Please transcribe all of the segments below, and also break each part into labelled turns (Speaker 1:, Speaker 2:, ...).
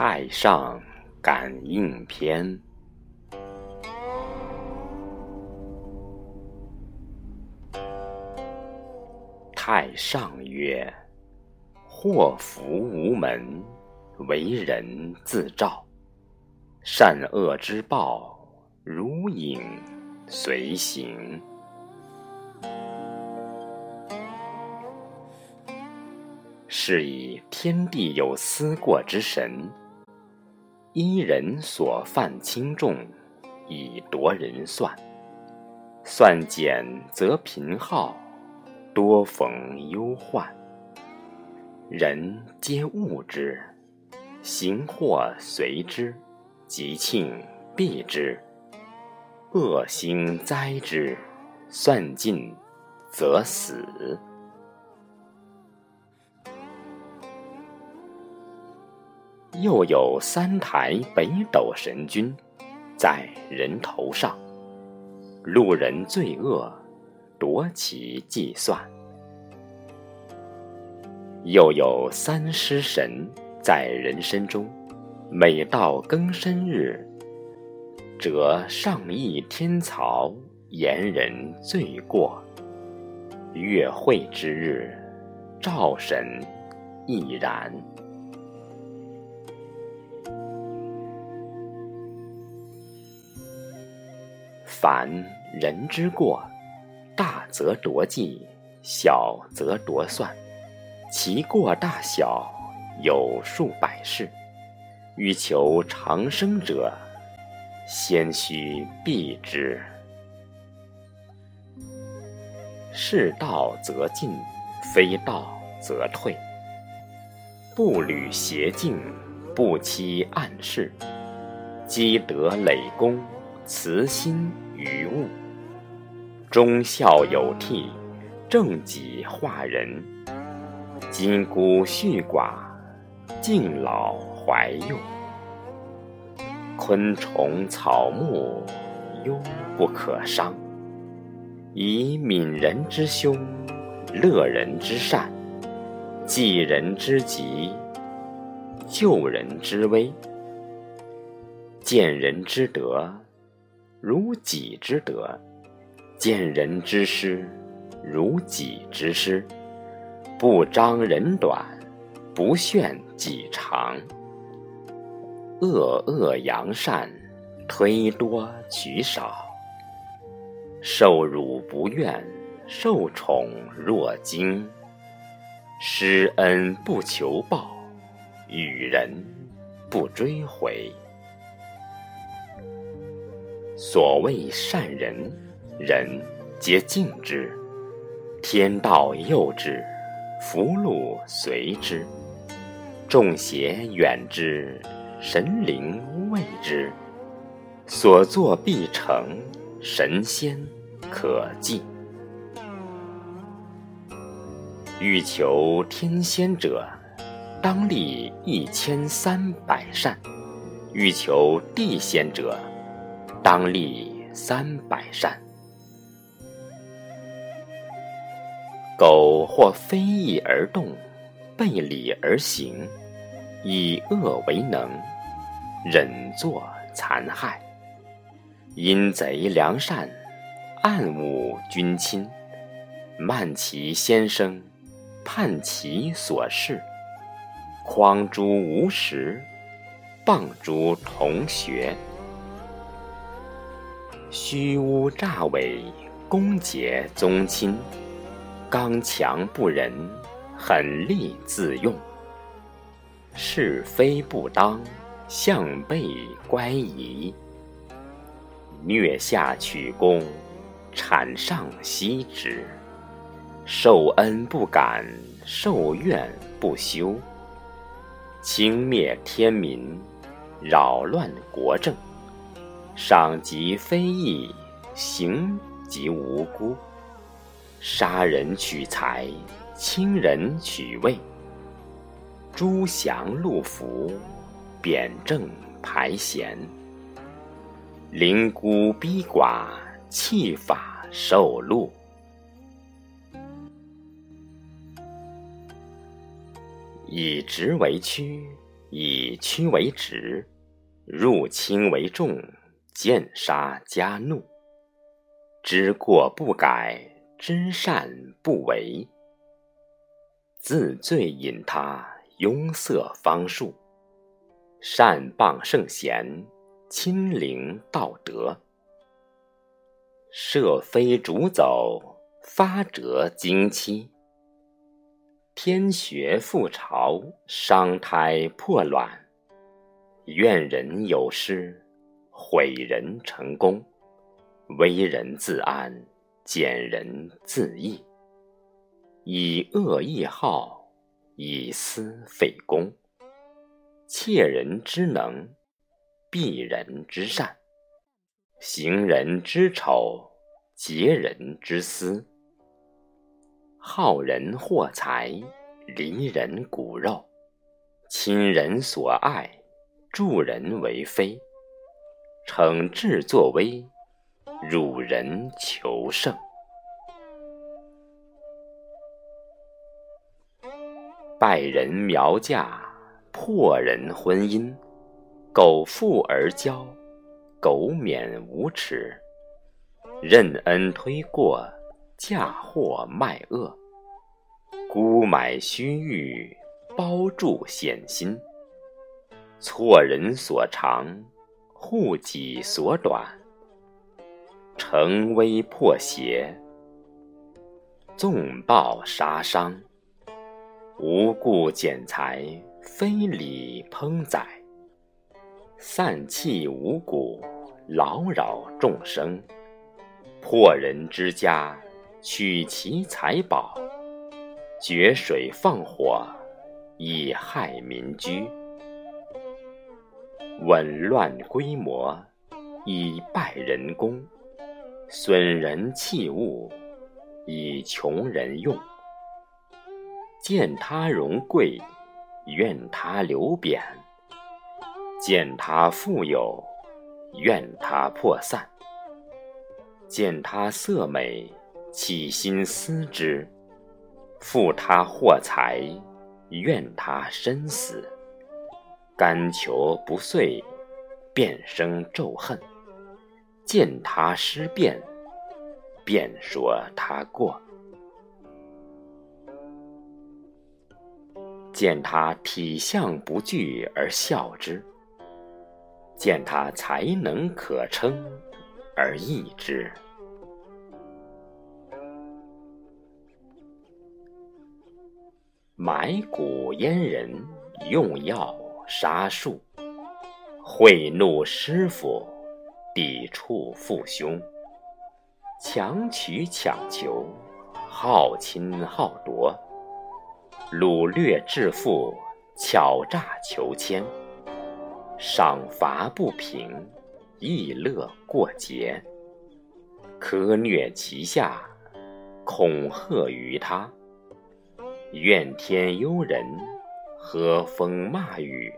Speaker 1: 太上感应篇。太上曰：“祸福无门，为人自照。善恶之报，如影随形。是以天地有思过之神，依人所犯轻重，以夺人算。算减则贫耗。”多逢忧患，人皆恶之，行祸随之，吉庆避之，恶星灾之，算尽则死。又有三台北斗神君，在人头上，路人罪恶。夺其计算，又有三尸神在人身中，每到庚申日，则上议天曹，言人罪过；月会之日，赵神亦然。凡人之过。大则夺计，小则夺算，其过大小有数百事。欲求长生者，先须避之。是道则进，非道则退。不履邪径，不欺暗室，积德累功，慈心于物。忠孝有悌，正己化人；金孤恤寡，敬老怀幼。昆虫草木，忧不可伤。以悯人之凶，乐人之善，济人之急，救人之危。见人之德，如己之德。见人之失，如己之失；不张人短，不炫己长。恶恶扬善，推多取少。受辱不怨，受宠若惊。施恩不求报，与人不追回。所谓善人。人皆敬之，天道佑之，福禄随之，众邪远之，神灵畏之，所作必成，神仙可敬。欲求天仙者，当立一千三百善；欲求地仙者，当立三百善。苟或非义而动，背礼而行，以恶为能，忍作残害；阴贼良善，暗侮君亲，慢其先生，叛其所事，诓诸无实，谤诸同学，虚诬诈伪，攻讦宗亲。刚强不仁，狠戾自用，是非不当，向背乖疑，虐下取功，产上息职，受恩不感，受怨不休，轻蔑天民，扰乱国政，赏及非义，刑及无辜。杀人取财，轻人取位，诛降禄服，贬正排贤，凌孤逼寡，弃法受禄，以直为曲，以曲为直，入轻为重，见杀加怒。知过不改，知善不为。自醉饮他，庸塞方术。善谤圣贤，亲临道德。设飞逐走，发折旌旗。天学覆巢，伤胎破卵。怨人有失，毁人成功。危人自安，减人自抑。以恶易好，以私废公。窃人之能，避人之善。行人之丑，劫人之私。好人获财，离人骨肉；亲人所爱，助人为非；惩治作威，辱人求胜。败人苗嫁，破人婚姻；苟富而骄，苟免无耻；任恩推过，嫁祸卖恶。沽买虚誉，包住险心；错人所长，护己所短；成危破邪，纵暴杀伤；无故剪裁，非礼烹宰；散弃五谷，劳扰众生；破人之家，取其财宝。决水放火，以害民居；紊乱规模，以败人功；损人器物，以穷人用。见他荣贵，怨他流贬；见他富有，怨他破散；见他色美，起心思之。负他获财，怨他身死；甘求不遂，便生咒恨；见他失变，便说他过；见他体相不具而笑之；见他才能可称而异之。埋骨阉人，用药杀树；贿赂师傅，抵触父兄；强取强求，好侵好夺；掳掠致富，巧诈求签；赏罚不平，逸乐过节；苛虐其下，恐吓于他。怨天尤人，和风骂雨，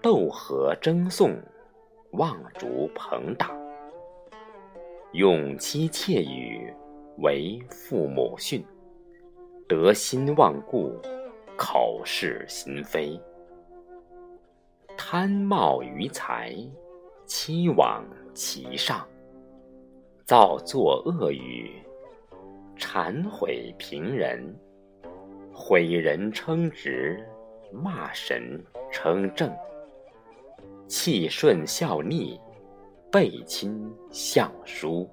Speaker 1: 斗和争讼，望逐朋党，用妻妾语，为父母训，得心忘故，口是心非，贪冒于财，欺罔其上，造作恶语，谗毁平人。毁人称直，骂神称正；气顺孝逆，背亲向疏。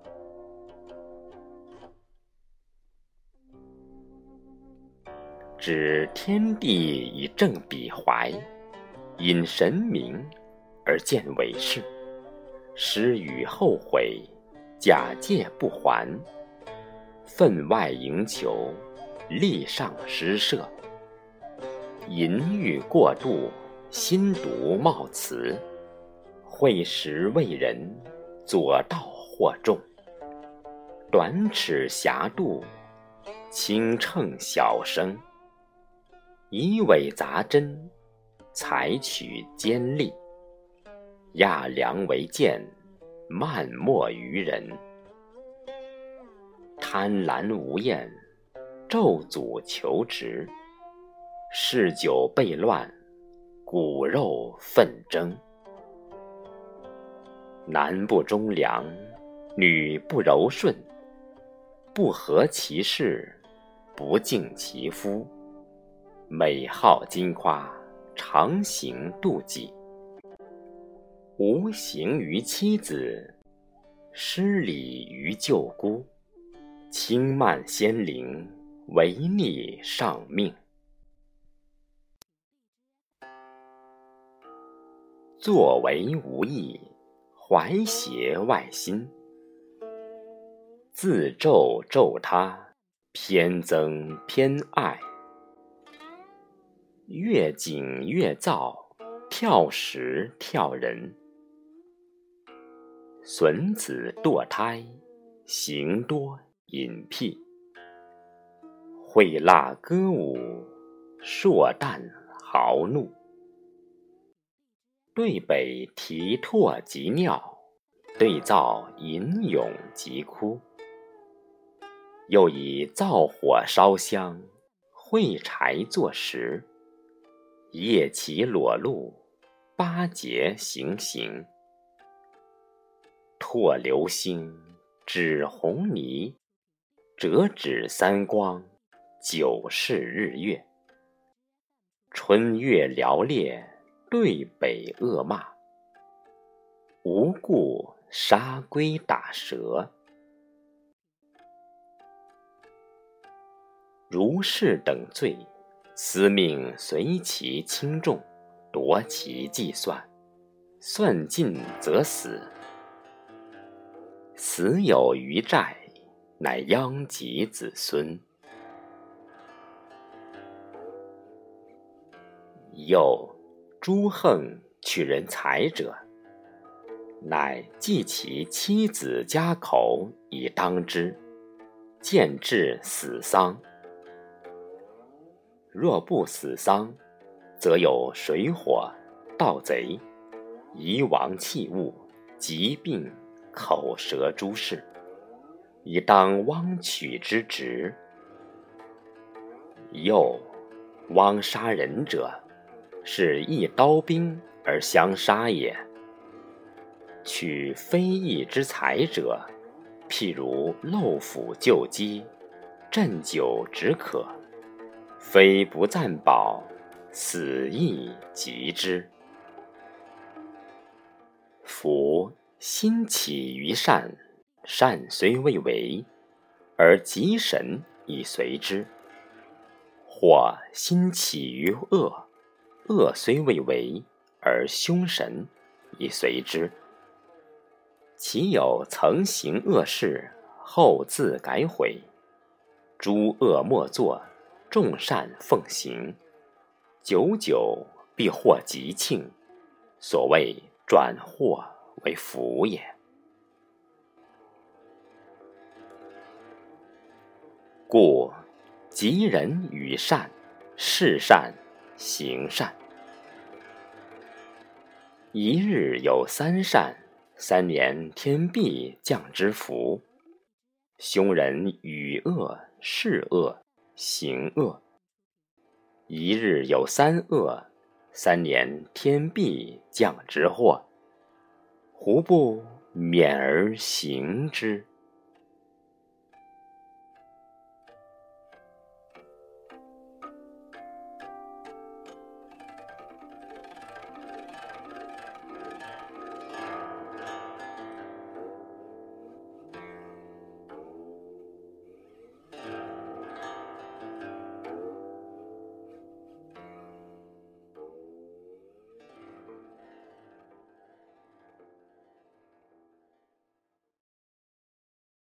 Speaker 1: 指天地以正比怀，引神明而见伪事，失语后悔，假借不还，分外营求。力上施设，淫欲过度，心毒冒辞，会时为人，左道惑众，短尺狭度，轻秤小升，以伪杂真，采取尖利，亚良为贱，漫莫于人，贪婪无厌。咒诅求职，嗜酒悖乱，骨肉纷争。男不忠良，女不柔顺，不合其事，不敬其夫，美好金夸，常行妒忌，无形于妻子，失礼于舅姑，轻慢先灵，违逆上命。作为无益，怀邪外心，自咒咒他，偏增偏爱，越紧越躁，跳时跳人，损子堕胎，行多隐僻，会蜡歌舞，硕旦豪怒。对北提唾即尿，对灶吟咏即哭。又以灶火烧香，会柴作食，夜骑裸露，八节行刑。唾流星，指红泥，折指三光，九世日月。春月寥烈。对北恶骂，无故杀龟打蛇，如是等罪，司命随其轻重，夺其计算，算尽则死。死有余债，乃殃及子孙。又。朱横取人财者，乃记其妻子家口以当之，见至死丧。若不死丧，则有水火、盗贼、夷王器物、疾病、口舌诸事，以当汪取之职。又汪杀人者。是一刀兵而相杀也。取非义之财者，譬如漏斧救饥，鸩酒止渴，非不暂饱，死亦及之。夫心起于善，善虽未为，而吉神以随之；或心起于恶。恶虽未为，而凶神亦随之。其有曾行恶事，后自改悔？诸恶莫作，众善奉行，久久必获吉庆。所谓转祸为福也。故吉人与善，事善，行善。一日有三善，三年天必降之福。凶人与恶，事恶，行恶。一日有三恶，三年天必降之祸。胡不免而行之？